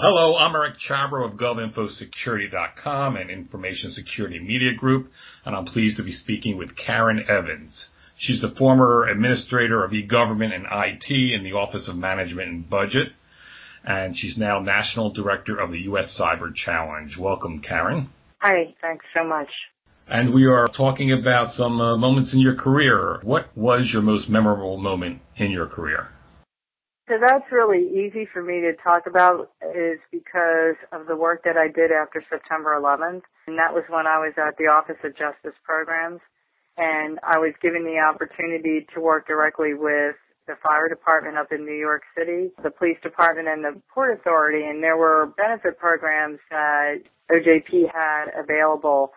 Hello, I'm Eric Chabrow of GovInfoSecurity.com and Information Security Media Group, and I'm pleased to be speaking with Karen Evans. She's the former administrator of e-government and IT in the Office of Management and Budget, and she's now National Director of the U.S. Cyber Challenge. Welcome, Karen. Hi, thanks so much. And we are talking about some uh, moments in your career. What was your most memorable moment in your career? So that's really easy for me to talk about is because of the work that I did after September 11th. And that was when I was at the Office of Justice Programs. And I was given the opportunity to work directly with the fire department up in New York City, the police department, and the Port Authority. And there were benefit programs that OJP had available.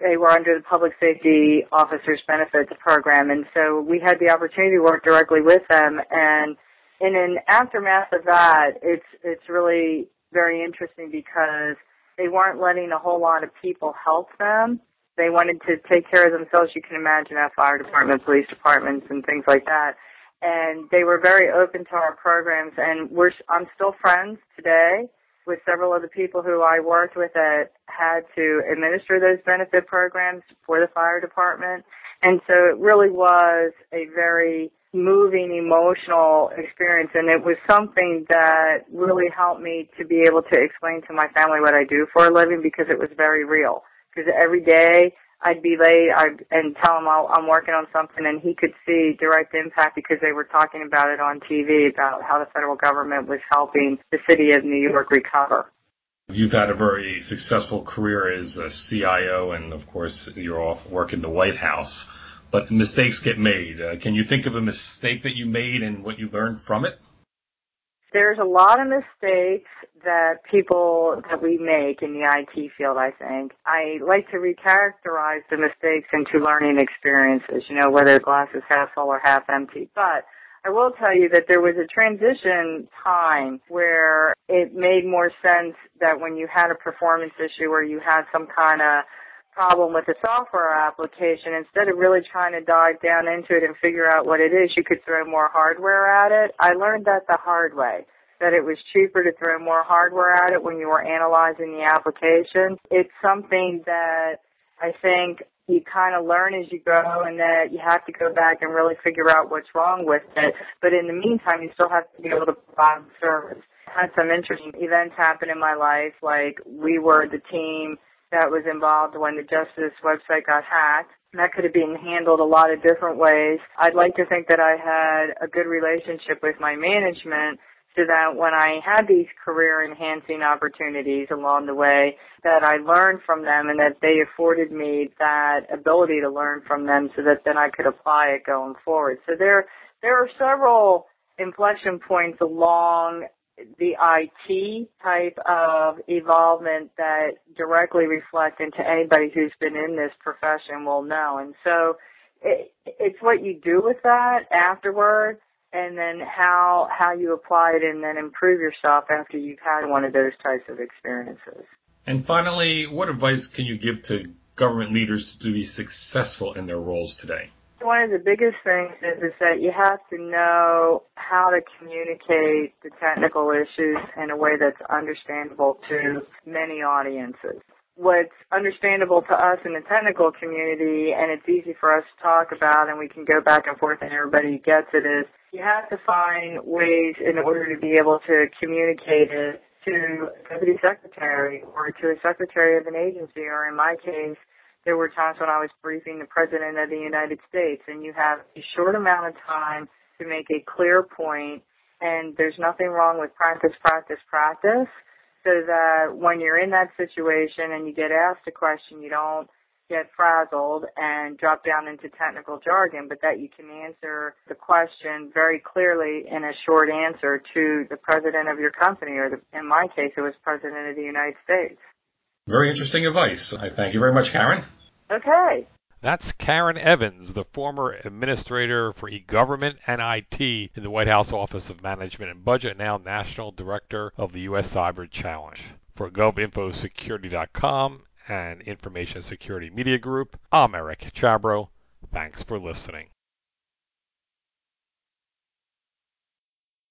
They were under the Public Safety Officers Benefits Program. And so we had the opportunity to work directly with them. And in an aftermath of that, it's it's really very interesting because they weren't letting a whole lot of people help them. They wanted to take care of themselves. You can imagine at fire department, police departments, and things like that. And they were very open to our programs. And we're I'm still friends today with several of the people who I worked with that had to administer those benefit programs for the fire department. And so it really was a very moving emotional experience and it was something that really helped me to be able to explain to my family what I do for a living because it was very real. Because every day I'd be late I'd, and tell him I'm working on something and he could see direct impact because they were talking about it on TV about how the federal government was helping the city of New York recover. You've had a very successful career as a CIO and of course you're off work in the White House but mistakes get made. Uh, can you think of a mistake that you made and what you learned from it? There's a lot of mistakes that people that we make in the IT field, I think. I like to recharacterize the mistakes into learning experiences, you know, whether the glass is half full or half empty. But I will tell you that there was a transition time where it made more sense that when you had a performance issue or you had some kind of problem with the software application, instead of really trying to dive down into it and figure out what it is, you could throw more hardware at it. I learned that the hard way, that it was cheaper to throw more hardware at it when you were analyzing the application. It's something that I think you kind of learn as you go and that you have to go back and really figure out what's wrong with it. But in the meantime, you still have to be able to provide service. I had some interesting events happen in my life, like we were the team that was involved when the Justice website got hacked. That could have been handled a lot of different ways. I'd like to think that I had a good relationship with my management so that when I had these career enhancing opportunities along the way, that I learned from them and that they afforded me that ability to learn from them so that then I could apply it going forward. So there, there are several inflection points along the IT type of evolvement that directly reflect into anybody who's been in this profession will know. And so it, it's what you do with that afterward and then how how you apply it and then improve yourself after you've had one of those types of experiences. And finally, what advice can you give to government leaders to be successful in their roles today? One of the biggest things is, is that you have to know how to communicate the technical issues in a way that's understandable to many audiences. What's understandable to us in the technical community, and it's easy for us to talk about, and we can go back and forth and everybody gets it, is you have to find ways in order to be able to communicate it to a deputy secretary or to a secretary of an agency, or in my case, there were times when I was briefing the President of the United States, and you have a short amount of time to make a clear point, and there's nothing wrong with practice, practice, practice, so that when you're in that situation and you get asked a question, you don't get frazzled and drop down into technical jargon, but that you can answer the question very clearly in a short answer to the president of your company, or the, in my case, it was president of the United States. Very interesting advice. I thank you very much, Karen. Okay. That's Karen Evans, the former administrator for e-government and IT in the White House Office of Management and Budget, now National Director of the U.S. Cyber Challenge. For GovInfoSecurity.com and Information Security Media Group, I'm Eric Chabrow. Thanks for listening.